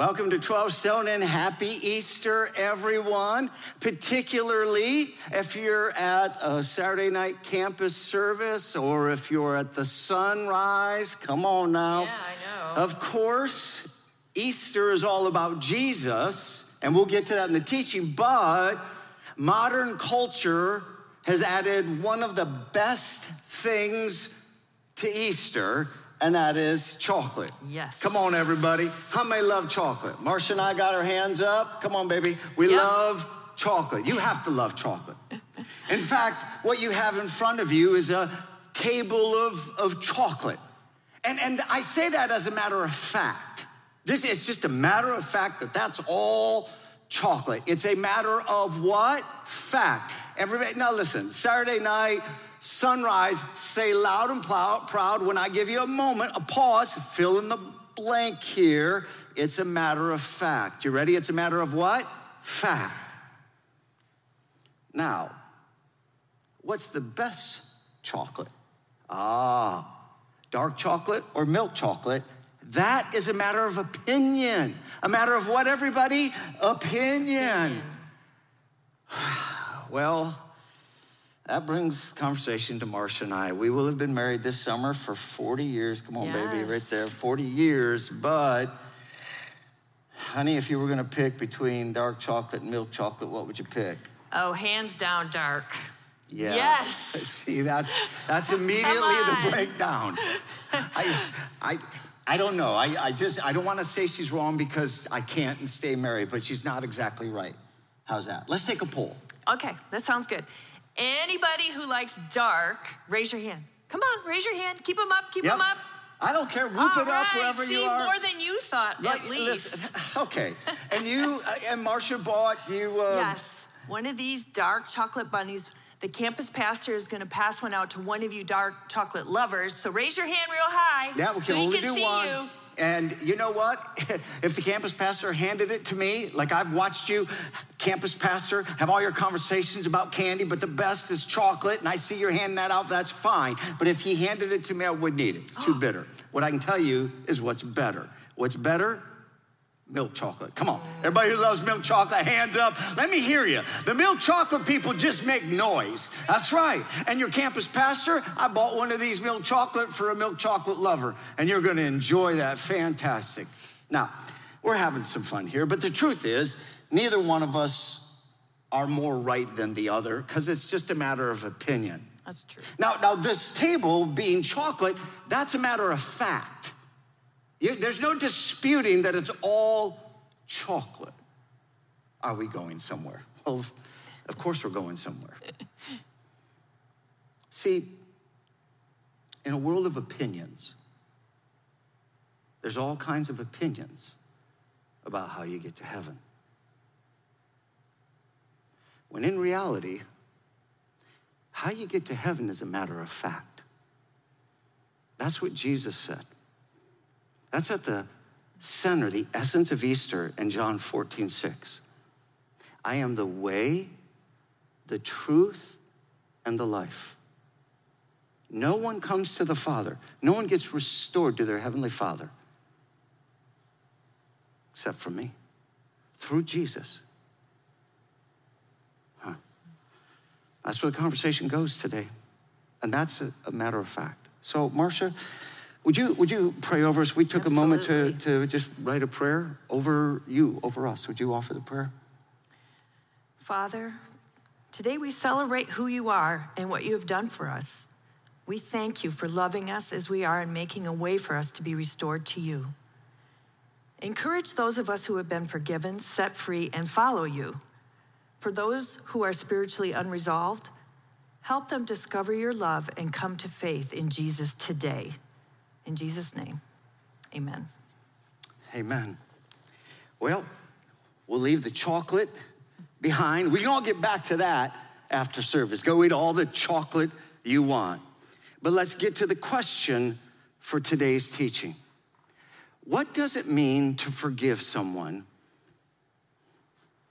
Welcome to 12 Stone and happy Easter, everyone. Particularly if you're at a Saturday night campus service or if you're at the sunrise. Come on now. Yeah, I know. Of course, Easter is all about Jesus, and we'll get to that in the teaching, but modern culture has added one of the best things to Easter, and that is chocolate. Yes. Come on, everybody. How many love chocolate? Marcia and I got our hands up. Come on, baby. We Yep. love chocolate. You have to love chocolate. In fact, what you have in front of you is a table of, of chocolate. And, and I say that as a matter of fact. This, it's just a matter of fact that that's all chocolate. It's a matter of what? Fact. Everybody, now listen, Saturday night, sunrise, say loud and proud when I give you a moment, a pause, fill in the blank here. It's a matter of fact. You ready? It's a matter of what? Fact. Now, what's the best chocolate? Ah, dark chocolate or milk chocolate? That is a matter of opinion. A matter of what, everybody? Opinion. Well, that brings conversation to Marcia and I. We will have been married this summer for 40 years. Come on, baby, right there. 40 years. But, honey, if you were going to pick between dark chocolate and milk chocolate, what would you pick? Oh, hands down, dark. Yeah. Yes. See, that's that's immediately the breakdown. I, I, I don't know. I, I just I don't want to say she's wrong because I can't and stay married, but she's not exactly right. How's that? Let's take a poll. Okay, that sounds good. Anybody who likes dark, raise your hand. Come on, raise your hand. Keep them up. Keep Yep. them up. I don't care. Whoop All it up wherever See, you are. Right, see more than you thought, Right, at least. listen, okay. And you uh, and Marcia bought you. Uh, yes, one of these dark chocolate bunnies. The campus pastor is going to pass one out to one of you dark chocolate lovers. So raise your hand real high. Yeah, we can so he only can do see one. you. And you know what? if the campus pastor handed it to me, like I've watched you, campus pastor, have all your conversations about candy, but the best is chocolate, and I see you're handing that out, that's fine. But if he handed it to me, I wouldn't eat it. It's too oh. bitter. What I can tell you is what's better. What's better? Milk chocolate. Come on. Everybody who loves milk chocolate, hands up. Let me hear you. The milk chocolate people just make noise. That's right. And your campus pastor, I bought one of these milk chocolate for a milk chocolate lover, and you're going to enjoy that. Fantastic. Now, we're having some fun here, but the truth is, neither one of us are more right than the other because it's just a matter of opinion. That's true. Now, now this table being chocolate, that's a matter of fact. You- there's no disputing that it's all chocolate. Are we going somewhere? Well, of- of course we're going somewhere. See, in a world of opinions, there's all kinds of opinions about how you get to heaven. When in reality, how you get to heaven is a matter of fact. That's what Jesus said. That's at the center, the essence of Easter in John 14, 6. I am the way, the truth, and the life. No one comes to the Father, no one gets restored to their Heavenly Father except for me through Jesus. Huh. That's where the conversation goes today. And that's a, a matter of fact. So, Marcia, would you, would you pray over us? We took a moment to, to just write a prayer over you, over us. Would you offer the prayer? Father, today we celebrate who you are and what you have done for us. We thank you for loving us as we are and making a way for us to be restored to you. Encourage those of us who have been forgiven, set free, and follow you. For those who are spiritually unresolved, help them discover your love and come to faith in Jesus today. In Jesus' name, amen. Amen. Well, we'll leave the chocolate behind. We can all get back to that after service. Go eat all the chocolate you want. But let's get to the question for today's teaching. What does it mean to forgive someone?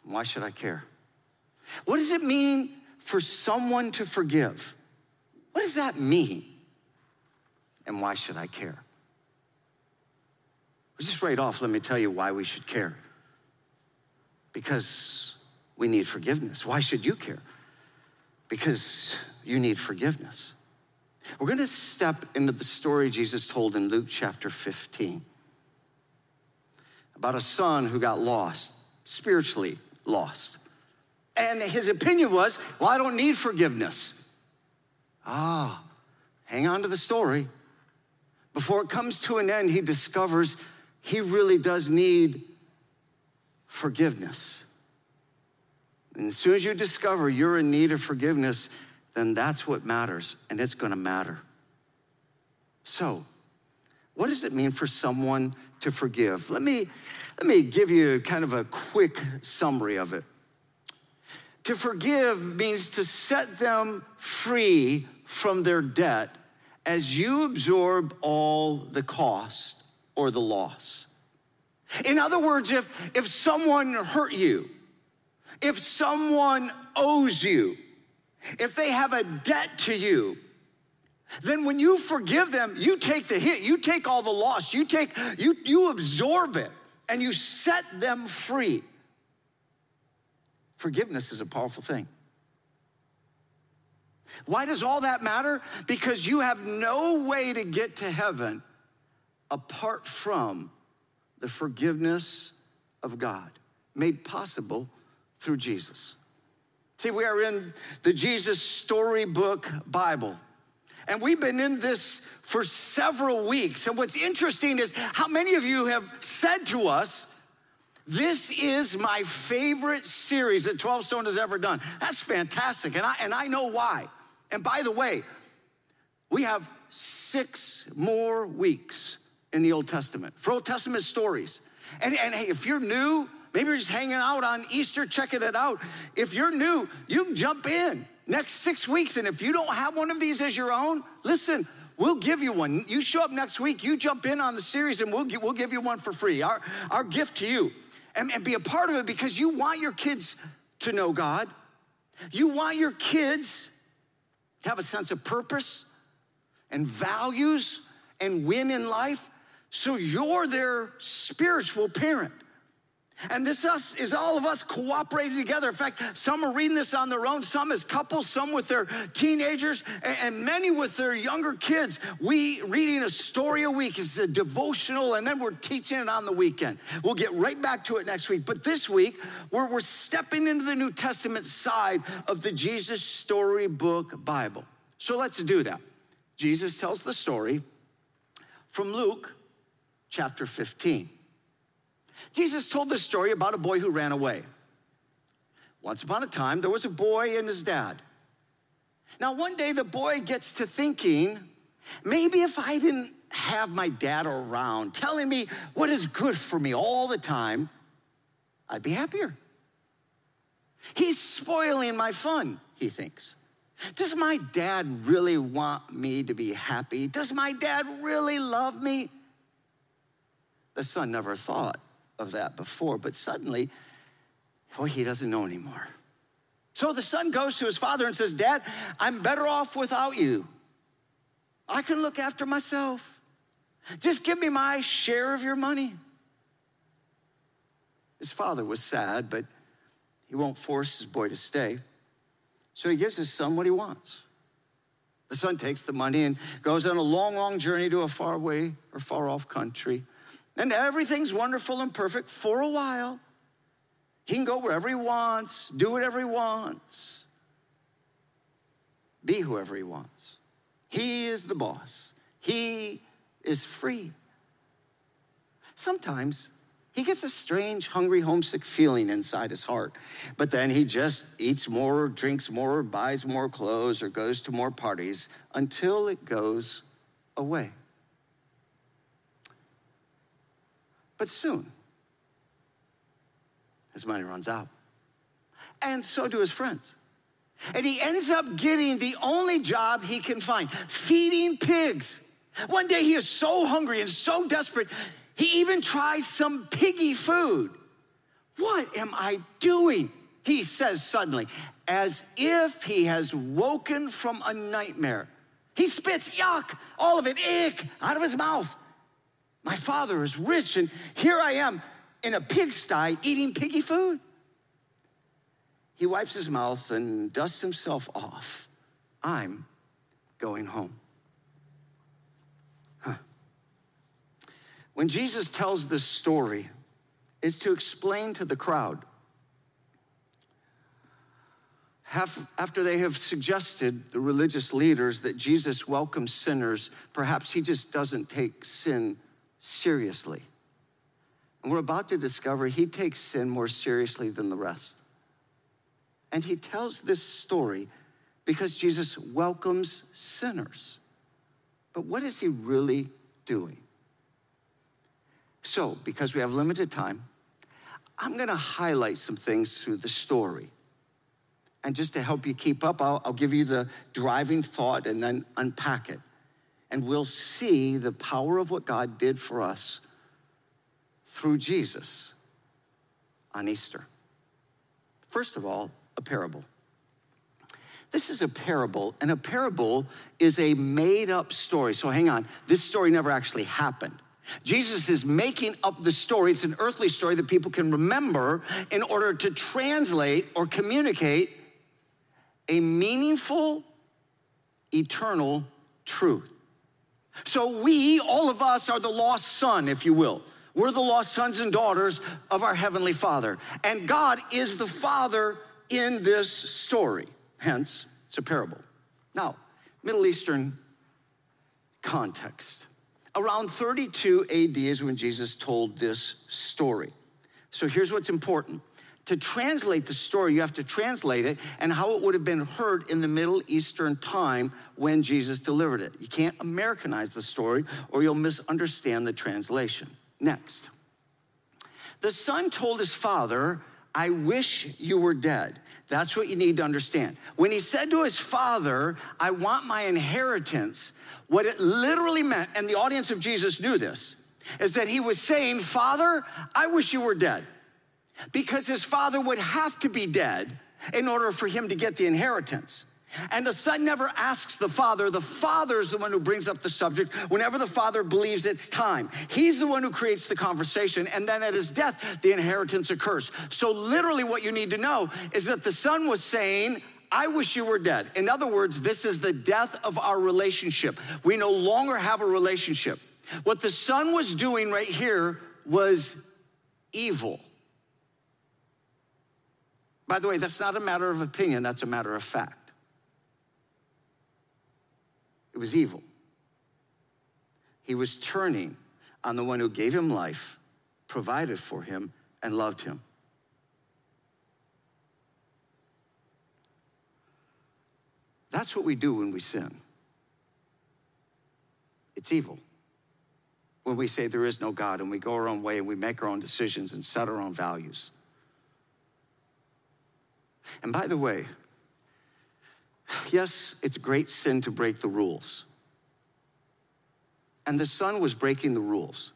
Why should I care? What does it mean for someone to forgive? What does that mean? And why should I care? Just right off, let me tell you why we should care. Because we need forgiveness. Why should you care? Because you need forgiveness. We're going to step into the story Jesus told in Luke chapter 15 about a son who got lost, spiritually lost. And his opinion was, well, I don't need forgiveness. Ah, hang on to the story. Before it comes to an end, he discovers he really does need forgiveness. And as soon as you discover you're in need of forgiveness, then that's what matters, and it's gonna matter. So, what does it mean for someone to forgive? Let me, let me give you kind of a quick summary of it. To forgive means to set them free from their debt as you absorb all the cost or the loss. In other words, if, if someone hurt you, if someone owes you, if they have a debt to you, then when you forgive them, you take the hit, you take all the loss, you take, you, you absorb it, and you set them free. Forgiveness is a powerful thing. Why does all that matter? Because you have no way to get to heaven apart from the forgiveness of God made possible through Jesus. See, we are in the Jesus Storybook Bible. And we've been in this for several weeks. And what's interesting is how many of you have said to us, This is my favorite series that 12 Stone has ever done. That's fantastic. And I, and I know why. And by the way, we have six more weeks in the Old Testament for Old Testament stories. And, and hey, if you're new, maybe you're just hanging out on Easter, checking it out. If you're new, you can jump in next six weeks. And if you don't have one of these as your own, listen, we'll give you one. You show up next week, you jump in on the series, and we'll, we'll give you one for free. Our, our gift to you. And, and be a part of it because you want your kids to know God. You want your kids to have a sense of purpose and values and win in life. So you're their spiritual parent. And this us is all of us cooperating together. In fact, some are reading this on their own, some as couples, some with their teenagers, and many with their younger kids. We reading a story a week is a devotional, and then we're teaching it on the weekend. We'll get right back to it next week. But this week, we're, we're stepping into the New Testament side of the Jesus Storybook Bible. So let's do that. Jesus tells the story from Luke chapter 15. Jesus told this story about a boy who ran away. Once upon a time, there was a boy and his dad. Now, one day the boy gets to thinking, maybe if I didn't have my dad around telling me what is good for me all the time, I'd be happier. He's spoiling my fun, he thinks. Does my dad really want me to be happy? Does my dad really love me? The son never thought of that before, but suddenly, boy, he doesn't know anymore. So the son goes to his father and says, Dad, I'm better off without you. I can look after myself. Just give me my share of your money. His father was sad, but he won't force his boy to stay. So he gives his son what he wants. The son takes the money and goes on a long, long journey to a faraway or far off country and everything's wonderful and perfect for a while. He can go wherever he wants, do whatever he wants, be whoever he wants. He is the boss, he is free. Sometimes he gets a strange, hungry, homesick feeling inside his heart. But then he just eats more, drinks more, buys more clothes, or goes to more parties until it goes away. But soon, his money runs out. And so do his friends. And he ends up getting the only job he can find feeding pigs. One day he is so hungry and so desperate, he even tries some piggy food. What am I doing? He says suddenly, as if he has woken from a nightmare. He spits yuck, all of it, ick, out of his mouth. My father is rich, and here I am in a pigsty eating piggy food. He wipes his mouth and dusts himself off. I'm going home. Huh. When Jesus tells this story, is to explain to the crowd after they have suggested, the religious leaders, that Jesus welcomes sinners, perhaps he just doesn't take sin seriously. And we're about to discover he takes sin more seriously than the rest. And he tells this story because Jesus welcomes sinners. But what is he really doing? So, because we have limited time, I'm gonna highlight some things through the story. And just to help you keep up, I'll, I'll give you the driving thought and then unpack it. And we'll see the power of what God did for us through Jesus on Easter. First of all, a parable. This is a parable, and a parable is a made up story. So hang on, this story never actually happened. Jesus is making up the story. It's an earthly story that people can remember in order to translate or communicate a meaningful, eternal truth. So, we, all of us, are the lost son, if you will. We're the lost sons and daughters of our Heavenly Father. And God is the Father in this story. Hence, it's a parable. Now, Middle Eastern context. Around 32 AD is when Jesus told this story. So here's what's important to translate the story, you have to translate it and how it would have been heard in the Middle Eastern time when Jesus delivered it. You can't Americanize the story or you'll misunderstand the translation. Next. The son told his father, I wish you were dead. That's what you need to understand. When he said to his father, I want my inheritance, what it literally meant, and the audience of Jesus knew this, is that he was saying, Father, I wish you were dead because his father would have to be dead in order for him to get the inheritance. And the son never asks the father. The father is the one who brings up the subject whenever the father believes it's time. He's the one who creates the conversation. And then at his death, the inheritance occurs. So, literally, what you need to know is that the son was saying, I wish you were dead. In other words, this is the death of our relationship. We no longer have a relationship. What the son was doing right here was evil. By the way, that's not a matter of opinion, that's a matter of fact. It was evil. He was turning on the one who gave him life, provided for him, and loved him. That's what we do when we sin. It's evil. When we say there is no God and we go our own way and we make our own decisions and set our own values. And by the way, yes, it's great sin to break the rules. And the son was breaking the rules.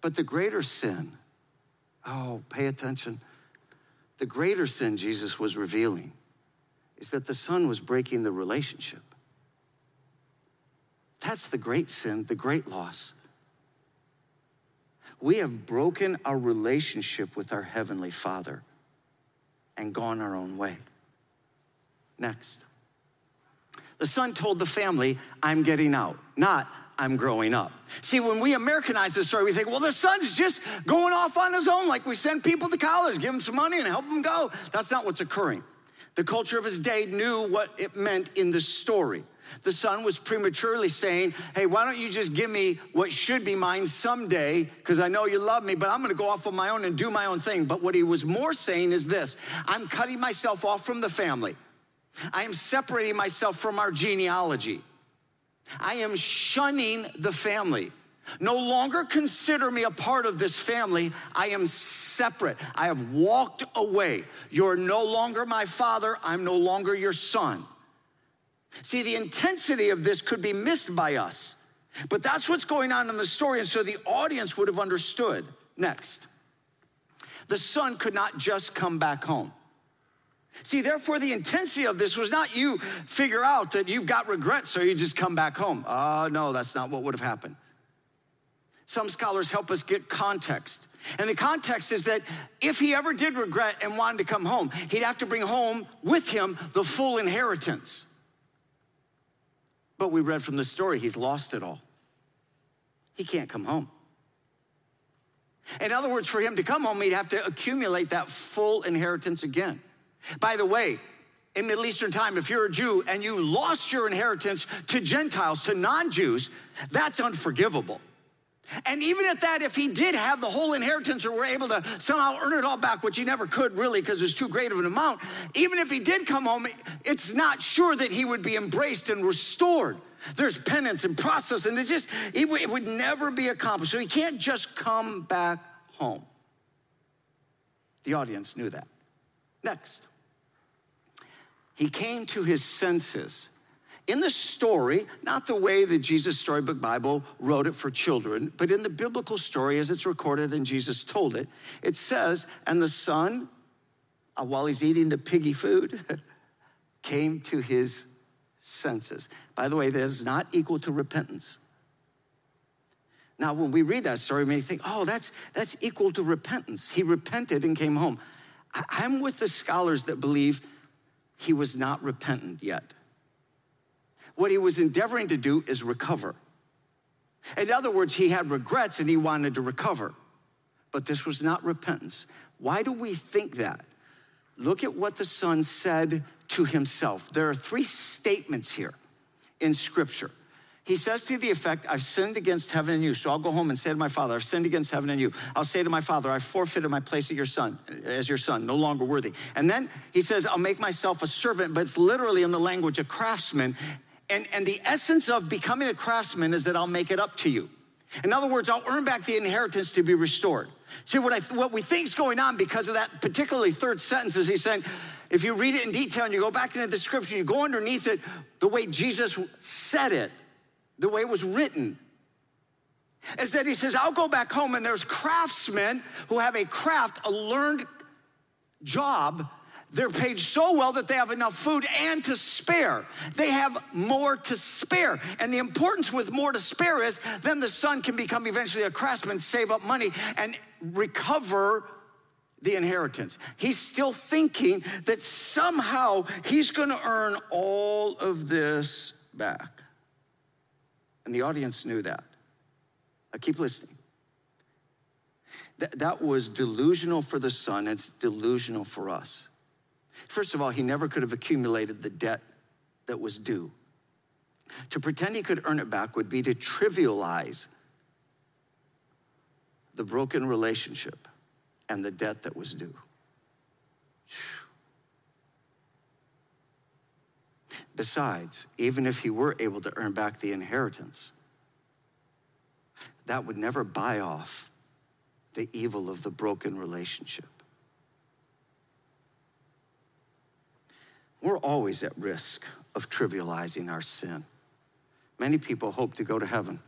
But the greater sin, oh, pay attention. The greater sin Jesus was revealing is that the son was breaking the relationship. That's the great sin, the great loss. We have broken our relationship with our Heavenly Father and gone our own way. Next. The son told the family, I'm getting out, not I'm growing up. See, when we Americanize this story, we think, well, the son's just going off on his own, like we send people to college, give them some money and help them go. That's not what's occurring. The culture of his day knew what it meant in the story. The son was prematurely saying, Hey, why don't you just give me what should be mine someday? Because I know you love me, but I'm gonna go off on my own and do my own thing. But what he was more saying is this I'm cutting myself off from the family, I am separating myself from our genealogy, I am shunning the family. No longer consider me a part of this family. I am separate. I have walked away. You're no longer my father. I'm no longer your son. See, the intensity of this could be missed by us, but that's what's going on in the story. And so the audience would have understood. Next, the son could not just come back home. See, therefore, the intensity of this was not you figure out that you've got regrets, so you just come back home. Oh, no, that's not what would have happened. Some scholars help us get context. And the context is that if he ever did regret and wanted to come home, he'd have to bring home with him the full inheritance. But we read from the story, he's lost it all. He can't come home. In other words, for him to come home, he'd have to accumulate that full inheritance again. By the way, in Middle Eastern time, if you're a Jew and you lost your inheritance to Gentiles, to non Jews, that's unforgivable. And even at that, if he did have the whole inheritance or were able to somehow earn it all back, which he never could really because it's too great of an amount, even if he did come home, it's not sure that he would be embraced and restored. There's penance and process, and it's just, it would never be accomplished. So he can't just come back home. The audience knew that. Next, he came to his senses in the story, not the way the Jesus Storybook Bible wrote it for children, but in the biblical story as it's recorded and Jesus told it, it says, and the son, uh, while he's eating the piggy food, came to his senses. By the way, that is not equal to repentance. Now, when we read that story, we may think, oh, that's, that's equal to repentance. He repented and came home. I'm with the scholars that believe he was not repentant yet. What he was endeavoring to do is recover. In other words, he had regrets and he wanted to recover. But this was not repentance. Why do we think that? Look at what the son said to himself. There are three statements here in scripture. He says to the effect, I've sinned against heaven and you. So I'll go home and say to my father, I've sinned against heaven and you. I'll say to my father, I forfeited my place as your son, as your son, no longer worthy. And then he says, I'll make myself a servant, but it's literally in the language of craftsman. And, and the essence of becoming a craftsman is that I'll make it up to you. In other words, I'll earn back the inheritance to be restored. See, what, I, what we think is going on because of that particularly third sentence is he's saying, if you read it in detail and you go back into the scripture, you go underneath it, the way Jesus said it, the way it was written, is that he says, I'll go back home and there's craftsmen who have a craft, a learned job they're paid so well that they have enough food and to spare. They have more to spare. And the importance with more to spare is then the son can become eventually a craftsman, save up money, and recover the inheritance. He's still thinking that somehow he's going to earn all of this back. And the audience knew that. I keep listening. That, that was delusional for the son, it's delusional for us. First of all, he never could have accumulated the debt that was due. To pretend he could earn it back would be to trivialize the broken relationship and the debt that was due. Besides, even if he were able to earn back the inheritance, that would never buy off the evil of the broken relationship. We're always at risk of trivializing our sin. Many people hope to go to heaven,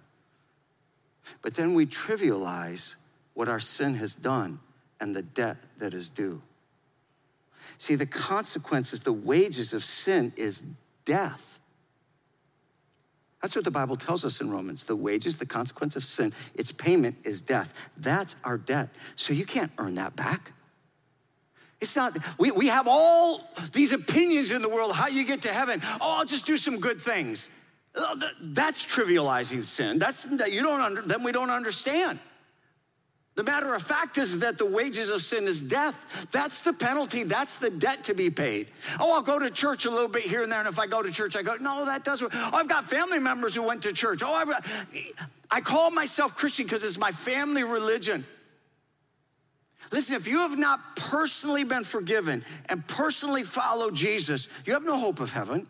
but then we trivialize what our sin has done and the debt that is due. See, the consequences, the wages of sin is death. That's what the Bible tells us in Romans. The wages, the consequence of sin, its payment is death. That's our debt. So you can't earn that back. It's not, we, we have all these opinions in the world how you get to heaven. Oh, I'll just do some good things. Oh, that's trivializing sin. That's that you don't under, then we don't understand. The matter of fact is that the wages of sin is death. That's the penalty. That's the debt to be paid. Oh, I'll go to church a little bit here and there, and if I go to church, I go. No, that doesn't. Oh, I've got family members who went to church. Oh, I've, I call myself Christian because it's my family religion. Listen, if you have not personally been forgiven and personally followed Jesus, you have no hope of heaven.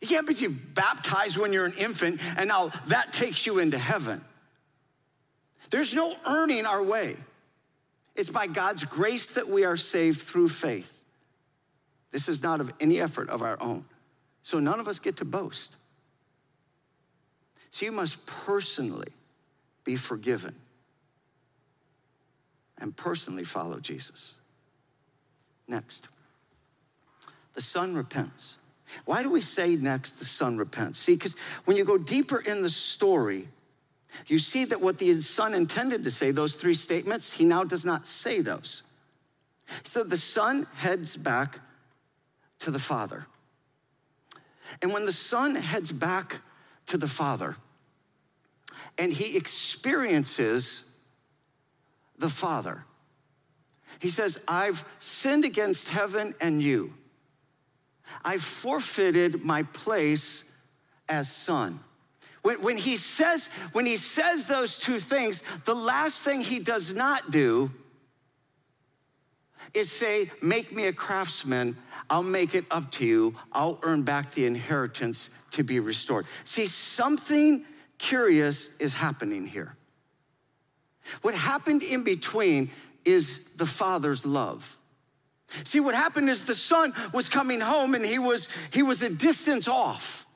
You can't be baptized when you're an infant and now that takes you into heaven. There's no earning our way. It's by God's grace that we are saved through faith. This is not of any effort of our own. So none of us get to boast. So you must personally be forgiven and personally follow Jesus. Next, the son repents. Why do we say next the son repents? See, because when you go deeper in the story, you see that what the son intended to say, those three statements, he now does not say those. So the son heads back to the father. And when the son heads back to the father and he experiences the father, he says, I've sinned against heaven and you. I've forfeited my place as son. When, when, he says, when he says those two things, the last thing he does not do is say, Make me a craftsman, I'll make it up to you, I'll earn back the inheritance to be restored. See, something curious is happening here. What happened in between is the Father's love. See, what happened is the son was coming home and he was, he was a distance off.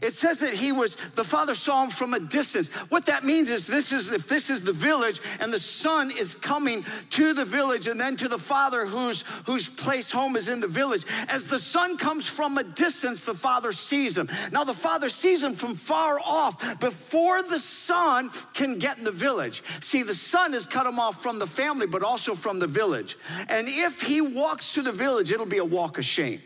It says that he was, the father saw him from a distance. What that means is this is, if this is the village and the son is coming to the village and then to the father whose, whose place home is in the village. As the son comes from a distance, the father sees him. Now the father sees him from far off before the son can get in the village. See, the son has cut him off from the family, but also from the village. And if he walks to the village, it'll be a walk of shame.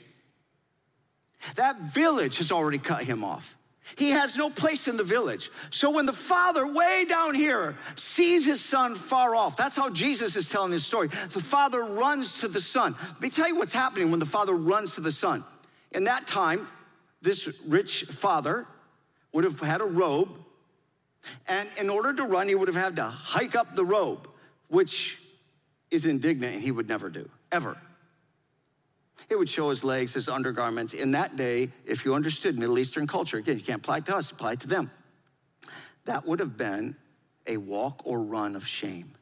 That village has already cut him off. He has no place in the village. So when the father, way down here, sees his son far off, that's how Jesus is telling his story. The father runs to the son. Let me tell you what's happening when the father runs to the son. In that time, this rich father would have had a robe, and in order to run, he would have had to hike up the robe, which is indignant and he would never do, ever. It would show his legs, his undergarments. In that day, if you understood Middle Eastern culture, again, you can't apply it to us, apply it to them. That would have been a walk or run of shame.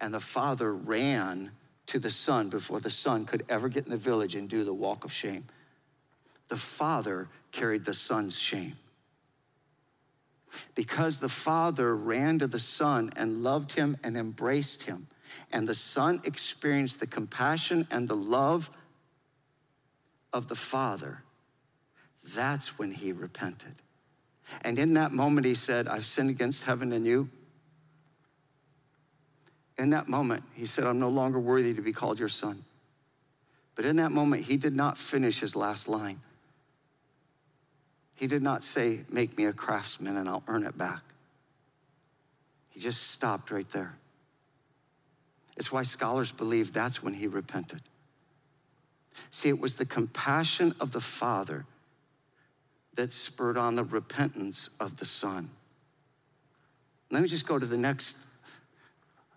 And the father ran to the son before the son could ever get in the village and do the walk of shame. The father carried the son's shame. Because the father ran to the son and loved him and embraced him, and the son experienced the compassion and the love of the father, that's when he repented. And in that moment, he said, I've sinned against heaven and you. In that moment, he said, I'm no longer worthy to be called your son. But in that moment, he did not finish his last line. He did not say, Make me a craftsman and I'll earn it back. He just stopped right there. It's why scholars believe that's when he repented. See, it was the compassion of the Father that spurred on the repentance of the Son. Let me just go to the next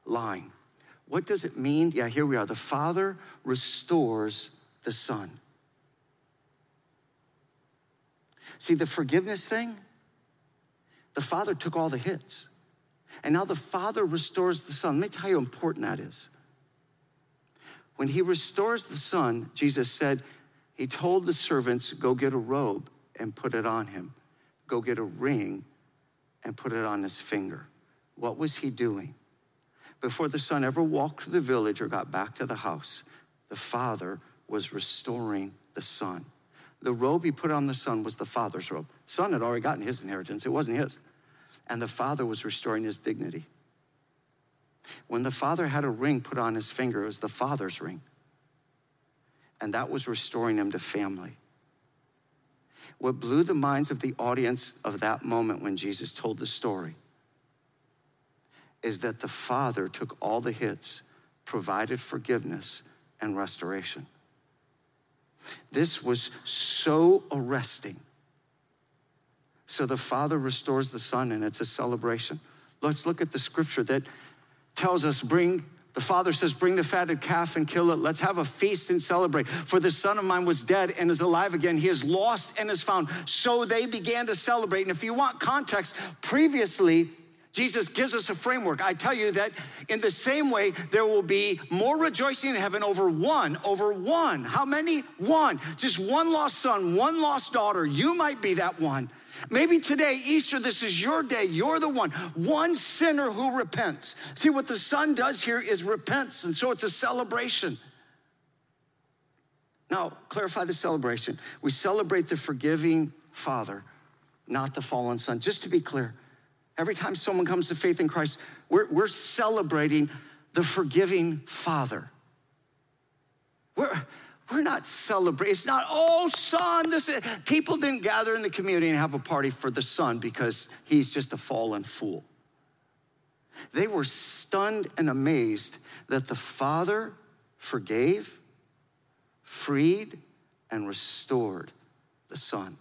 line. What does it mean? Yeah, here we are. The Father restores the Son. See, the forgiveness thing, the Father took all the hits. And now the Father restores the Son. Let me tell you how important that is. When he restores the Son, Jesus said, He told the servants, Go get a robe and put it on him, go get a ring and put it on his finger. What was he doing? Before the son ever walked to the village or got back to the house, the father was restoring the son. The robe he put on the son was the father's robe. Son had already gotten his inheritance, it wasn't his and the father was restoring his dignity. When the father had a ring put on his finger, it was the father's ring. And that was restoring him to family. What blew the minds of the audience of that moment when Jesus told the story is that the father took all the hits, provided forgiveness and restoration. This was so arresting so the Father restores the Son, and it's a celebration. Let's look at the scripture that tells us bring the The father says, Bring the fatted calf and kill it. Let's have a feast and celebrate. For the son of mine was dead and is alive again. He is lost and is found. So they began to celebrate. And if you want context, previously, Jesus gives us a framework. I tell you that in the same way, there will be more rejoicing in heaven over one, over one. How many? One. Just one lost son, one lost daughter. You might be that one. Maybe today, Easter, this is your day. You're the one. One sinner who repents. See, what the Son does here is repents, and so it's a celebration. Now, clarify the celebration. We celebrate the forgiving Father, not the fallen Son. Just to be clear, every time someone comes to faith in Christ, we're, we're celebrating the forgiving Father. We're, we're not celebrating. It's not, oh, son, this is. People didn't gather in the community and have a party for the son because he's just a fallen fool. They were stunned and amazed that the father forgave, freed, and restored the son.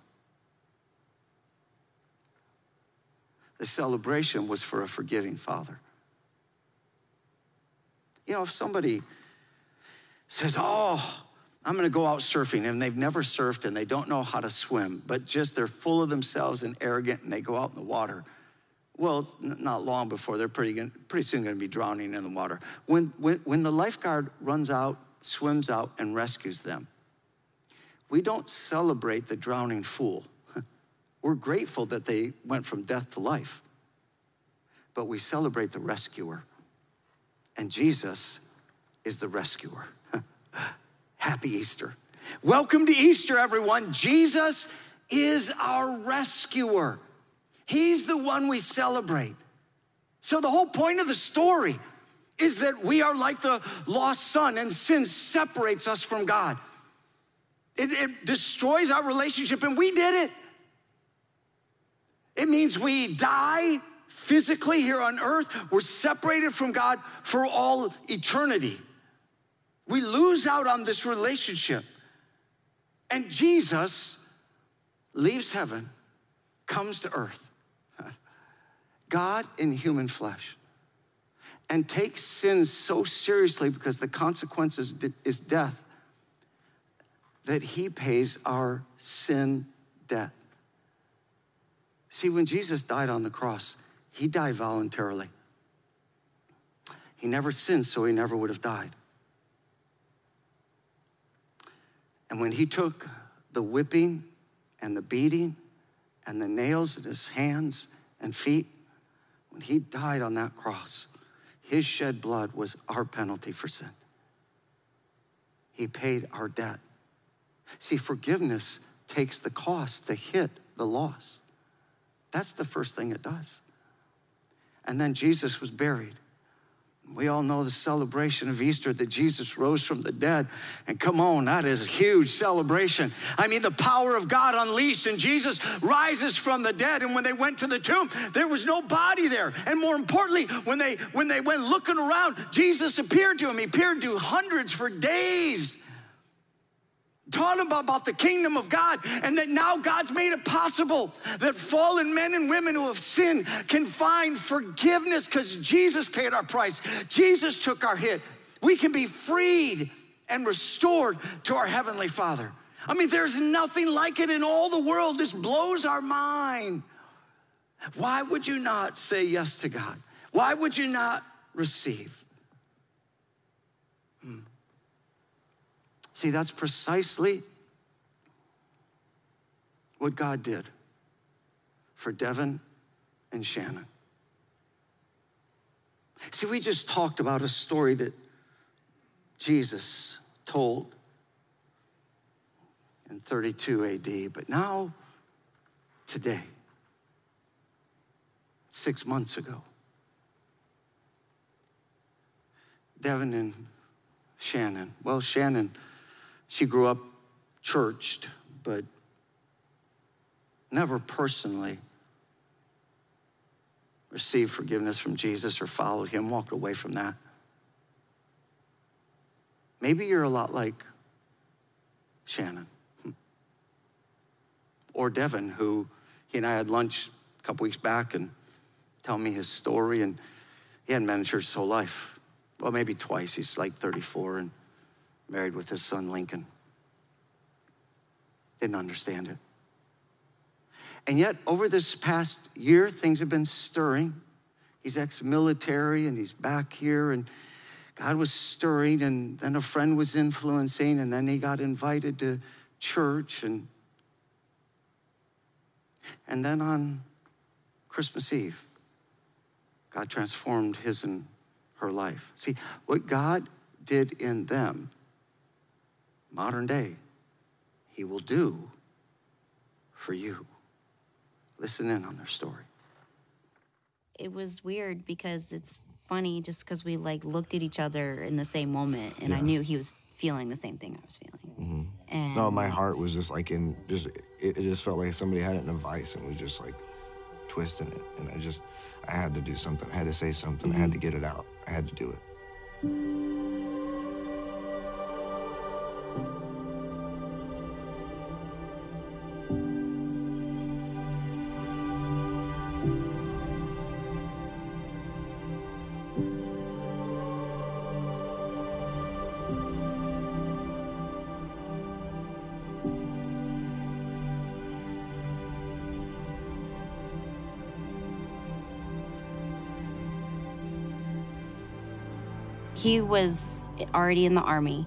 The celebration was for a forgiving father. You know, if somebody says, Oh, I'm gonna go out surfing, and they've never surfed and they don't know how to swim, but just they're full of themselves and arrogant and they go out in the water. Well, not long before they're pretty, pretty soon gonna be drowning in the water. When, when, when the lifeguard runs out, swims out, and rescues them, we don't celebrate the drowning fool. We're grateful that they went from death to life, but we celebrate the rescuer. And Jesus is the rescuer. Happy Easter. Welcome to Easter, everyone. Jesus is our rescuer. He's the one we celebrate. So, the whole point of the story is that we are like the lost son, and sin separates us from God. It, it, destroys our relationship, and we did it. It means we die physically here on earth, we're separated from God for all eternity. We lose out on this relationship. And Jesus leaves heaven, comes to earth, God in human flesh, and takes sin so seriously because the consequences is death that he pays our sin debt. See, when Jesus died on the cross, he died voluntarily. He never sinned, so he never would have died. And when he took the whipping and the beating and the nails in his hands and feet, when he died on that cross, his shed blood was our penalty for sin. He paid our debt. See, forgiveness takes the cost, the hit, the loss. That's the first thing it does. And then Jesus was buried. We all know the celebration of Easter that Jesus rose from the dead. And come on, that is a huge celebration. I mean, the power of God unleashed, and Jesus rises from the dead. And when they went to the tomb, there was no body there. And more importantly, when they when they went looking around, Jesus appeared to him. He appeared to hundreds for days taught about, the kingdom of God and that now God's made it possible that fallen men and women who have sinned can find forgiveness because Jesus paid our price. Jesus took our hit. We can be freed and restored to our Heavenly Father. I mean, there's nothing like it in all the world. This blows our mind. Why would you not say yes to God? Why would you not receive? See, that's precisely what God did for Devin and Shannon. See, we just talked about a story that Jesus told in 32 AD, but now, today, six months ago, Devin and Shannon, well, Shannon she grew up churched, but never personally received forgiveness from Jesus or followed him, walked away from that. Maybe you're a lot like Shannon or Devin, who he and I had lunch a couple weeks back and tell me his story. And he hadn't been in church his whole life. Well, maybe twice. He's like 34 and married with his son Lincoln. Didn't understand it. And yet, over this past year, things have been stirring. He's ex military and he's back here, and God was stirring, and then a friend was influencing, and then he got invited to church. And, and then on Christmas Eve, God transformed his and her life. See, what God did in them, modern day, he will do for you. Listen in on their story. It was weird because it's funny just because we like looked at each other in the same moment and I knew he was feeling the same thing I was feeling. Mm-hmm. And No, my heart was just like in just it, it just felt like somebody had it in a vice and was just like twisting it. And I just I had to do something. I had to say something. I had mm-hmm. to get it out. I had to do it. Was already in the army.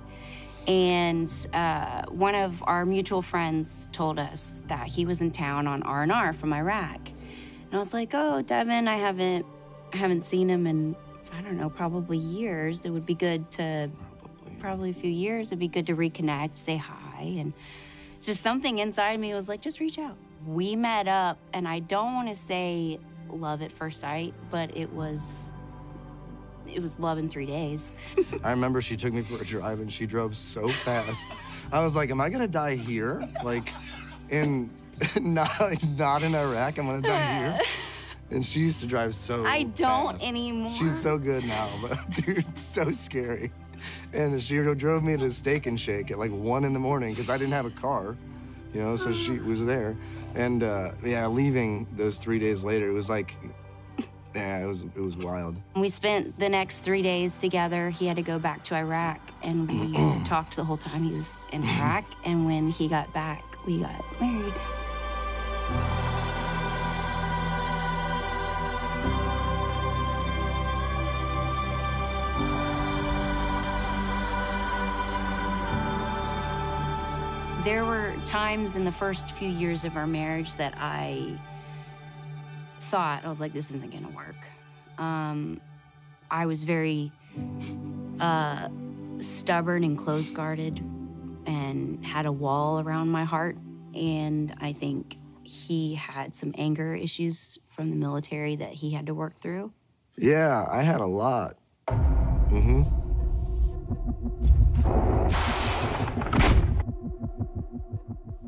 And uh, one of our mutual friends told us that he was in town on r&r from iraq. And i was like oh devin i haven't i haven't seen him in i don't know probably years. It would be good to probably. a few years. It'd be good to reconnect say hi. And just something inside me was like just reach out. We met up and i don't want to say love at first sight but it was it was love in three days I remember she took me for a drive and she drove so fast. I was like, "Am I gonna die here? Like, in not not in Iraq? I'm gonna die here." And she used to drive so. I don't fast. anymore. She's so good now, but dude, so scary. And she drove me to Steak and Shake at like one in the morning because I didn't have a car, you know. So she was there, and uh, yeah, leaving those three days later, it was like, yeah, it was it was wild. We spent the next three days together. He had to go back to Iraq, and we talked the whole time he was in Iraq. And when he got back, we got married. There were times in the first few years of our marriage that I thought, I was like, this isn't gonna work. Um, I was very uh, stubborn and close guarded and had a wall around my heart. And I think he had some anger issues from the military that he had to work through. Yeah, I had a lot. Mm-hmm.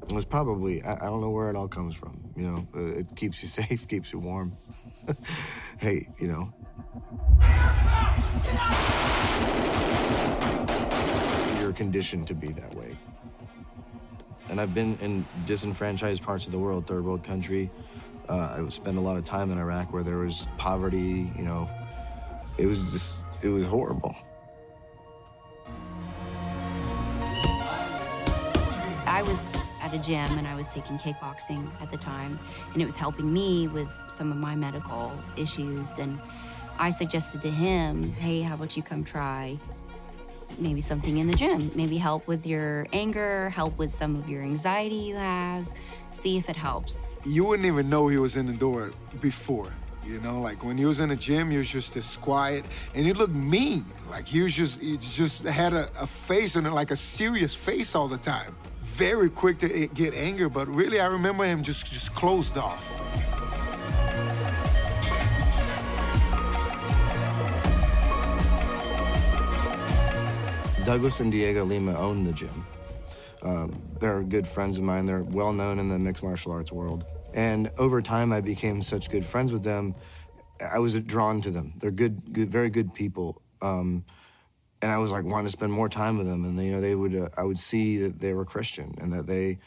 It was probably, I, I don't know where it all comes from. You know, uh, it keeps you safe, keeps you warm. hey, you know. You're conditioned to be that way. And I've been in disenfranchised parts of the world, third world country. Uh, I spent a lot of time in Iraq where there was poverty, you know. It was just, it was horrible. A gym and I was taking kickboxing at the time, and it was helping me with some of my medical issues. And I suggested to him, hey, how about you come try maybe something in the gym? Maybe help with your anger, help with some of your anxiety you have, see if it helps. you wouldn't even know he was in the door before. You know, like when he was in the gym, he was just this quiet, and he looked mean. Like he was just, he just had a, a face on like a serious face all the time. Very quick to get anger, but really, I remember him just, just closed off. Douglas and Dhiego Lima own the gym. Um, they're good friends of mine. They're well known in the mixed martial arts world. And over time, I became such good friends with them. I was drawn to them. They're good, good, very good people. Um, and I was like wanting to spend more time with them. And you know, they would, uh, I would see that they were Christian and that they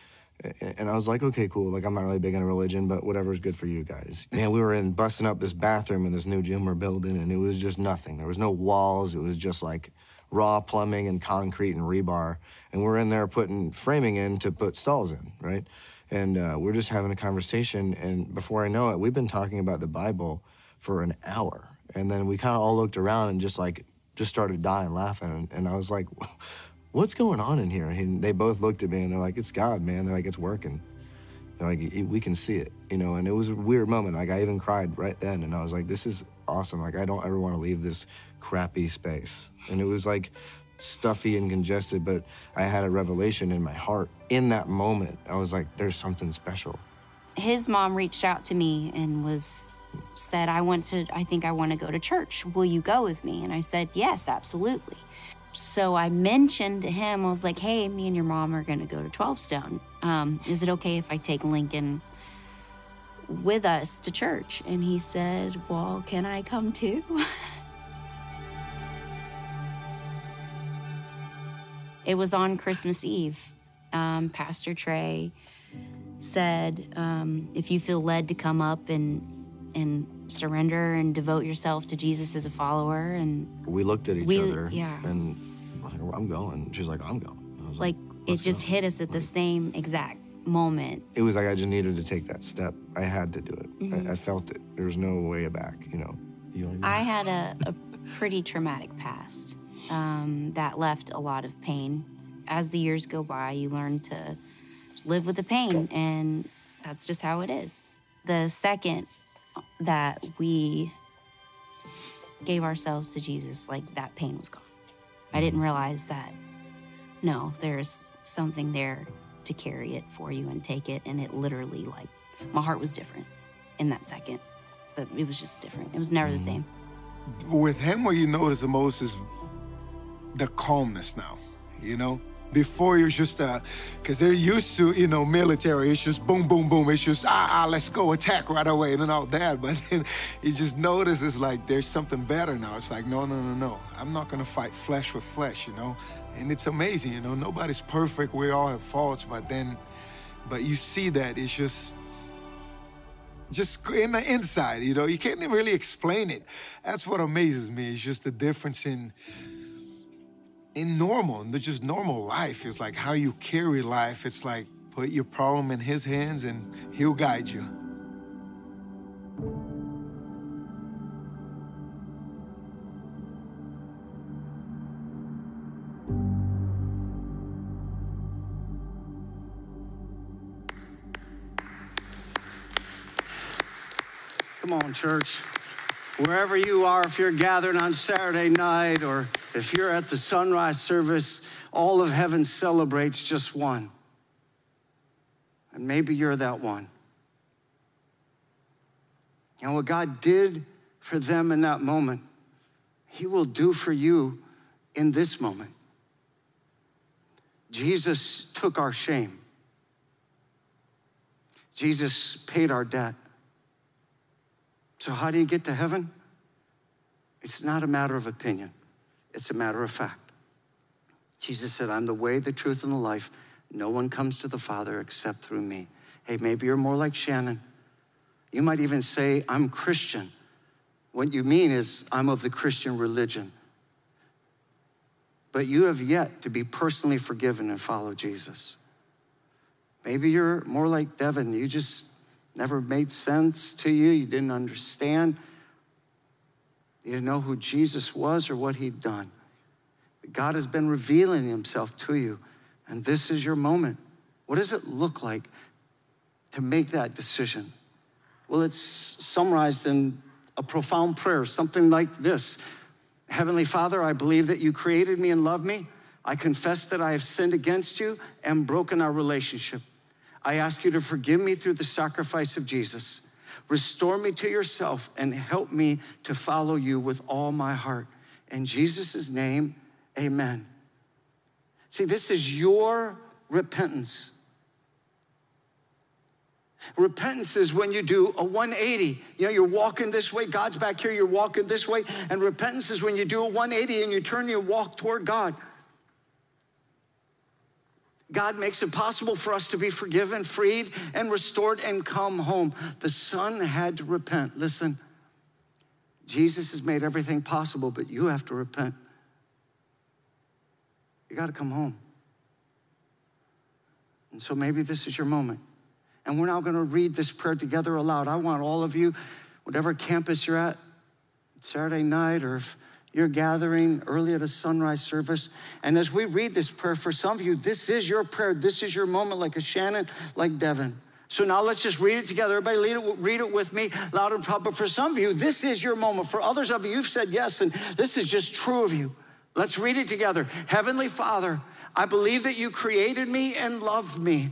And I was like, okay, cool. Like, I'm not really big into religion, but whatever's good for you guys. Man, we were in busting up this bathroom in this new gym we're building, and it was just nothing. There was no walls. It was just like raw plumbing and concrete and rebar. And we're in there putting framing in to put stalls in, right? And uh, we're just having a conversation. And before I know it, we've been talking about the Bible for an hour. And then we kind of all looked around and just like, just started dying laughing. And, I was like, what's going on in here? And they both looked at me and they're like, it's God, man. They're like, it's working. They're like, we can see it, you know. And it was a weird moment. Like I even cried right then, and I was like, this is awesome. Like I don't ever want to leave this crappy space. And it was like stuffy and congested, but I had a revelation in my heart. In that moment, I was like, there's something special. His mom reached out to me and was said, I want to, I think I want to go to church. Will you go with me? And I said, yes, absolutely. So I mentioned to him, I was like, hey, me and your mom are going to go to 12 Stone. Um, is it okay if I take Lincoln with us to church? And he said, well, can I come too? it was on Christmas Eve. Um, Pastor Trey said, um, if you feel led to come up and and surrender and devote yourself to Jesus as a follower. And we looked at each we, other. Yeah. And I'm going. She's like, I'm going. Like, like it just go. hit us at the same exact moment. It was like I just needed to take that step. I had to do it. Mm-hmm. I, I, felt it. There was no way back. You know. You I had a, a pretty traumatic past um, that left a lot of pain. As the years go by, you learn to live with the pain, and that's just how it is. The second that we gave ourselves to Jesus, like that pain was gone. I didn't mm-hmm. realize that, no, there's something there to carry it for you and take it. And it literally, like, my heart was different in that second, but it was just different. It was never the same. Mm-hmm. With him, what you notice the most is the calmness now, you know? Before it was just, uh, because they're used to, you know, military. It's just boom, boom, boom. It's just, ah, ah, let's go attack right away and all that. But then you just notice it's like there's something better now. It's like, no, no, no, no. I'm not to fight flesh with flesh, you know? And it's amazing, you know? Nobody's perfect. We all have faults. But then, but you see that it's just, just in the inside, you know? You can't really explain it. That's what amazes me. It's just the difference in, in normal, just normal life. It's like how you carry life. It's like put your problem in his hands and he'll guide you. Come on, church wherever you are, if you're gathered on Saturday night or if you're at the sunrise service, all of heaven celebrates just one. And maybe you're that one. And what God did for them in that moment, He will do for you in this moment. Jesus took our shame. Jesus paid our debt. So, how do you get to heaven? It's not a matter of opinion, it's a matter of fact. Jesus said, I'm the way, the truth, and the life. No one comes to the Father except through me. Hey, maybe you're more like Shannon. You might even say, I'm Christian. What you mean is, I'm of the Christian religion. But you have yet to be personally forgiven and follow Jesus. Maybe you're more like Devin. You just never made sense to you, you didn't understand, you didn't know who Jesus was or what he'd done. But God has been revealing himself to you, and this is your moment. What does it look like to make that decision? Well, it's summarized in a profound prayer, something like this Heavenly Father, I believe that you created me and love me. I confess that I have sinned against you and broken our relationship. I ask you to forgive me through the sacrifice of Jesus. Restore me to yourself and help me to follow you with all my heart. In Jesus' name, amen. See, this is your repentance. Repentance is when you do a 180. You know, you're walking this way, God's back here, you're walking this way. And repentance is when you do a 180 and you turn your walk toward God. God makes it possible for us to be forgiven, freed, and restored and come home. The son had to repent. Listen, Jesus has made everything possible, but you have to repent. You got to come home. And so maybe this is your moment. And we're now going to read this prayer together aloud. I want all of you, whatever campus you're at, Saturday night, or if you're gathering early at a sunrise service. And as we read this prayer, for some of you, this is your prayer. This is your moment, like a Shannon, like Devin. So now let's just read it together. Everybody read it, read it with me loud and proud. But for some of you, this is your moment. For others of you, you've said yes, and this is just true of you. Let's read it together. Heavenly Father, I believe that you created me and loved me.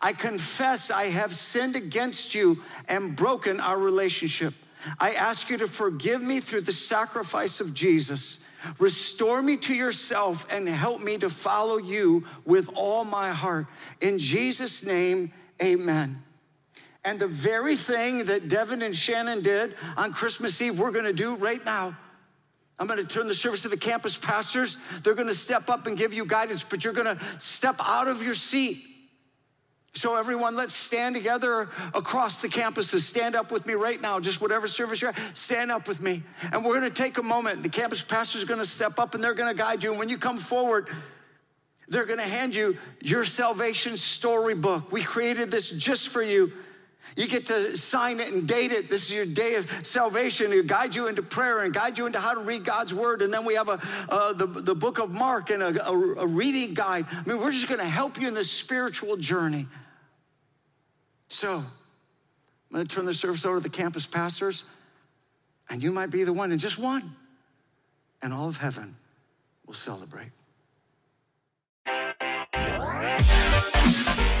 I confess I have sinned against you and broken our relationship. I ask you to forgive me through the sacrifice of Jesus. Restore me to yourself and help me to follow you with all my heart. In Jesus' name, amen. And the very thing that Devin and Shannon did on Christmas Eve, we're gonna do right now. I'm gonna turn the service to the campus pastors. They're gonna step up and give you guidance, but you're gonna step out of your seat so, everyone, let's stand together across the campuses. Stand up with me right now, just whatever service you're at, stand up with me. And we're gonna take a moment. The campus pastor is gonna step up and they're gonna guide you. And when you come forward, they're gonna hand you your salvation storybook. We created this just for you. You get to sign it and date it. This is your day of salvation. It guide you into prayer and guide you into how to read God's word. And then we have a, uh, the, the book of Mark and a, a, a reading guide. I mean, we're just going to help you in this spiritual journey. So, I'm going to turn the service over to the campus pastors, and you might be the one, and just one, and all of heaven will celebrate.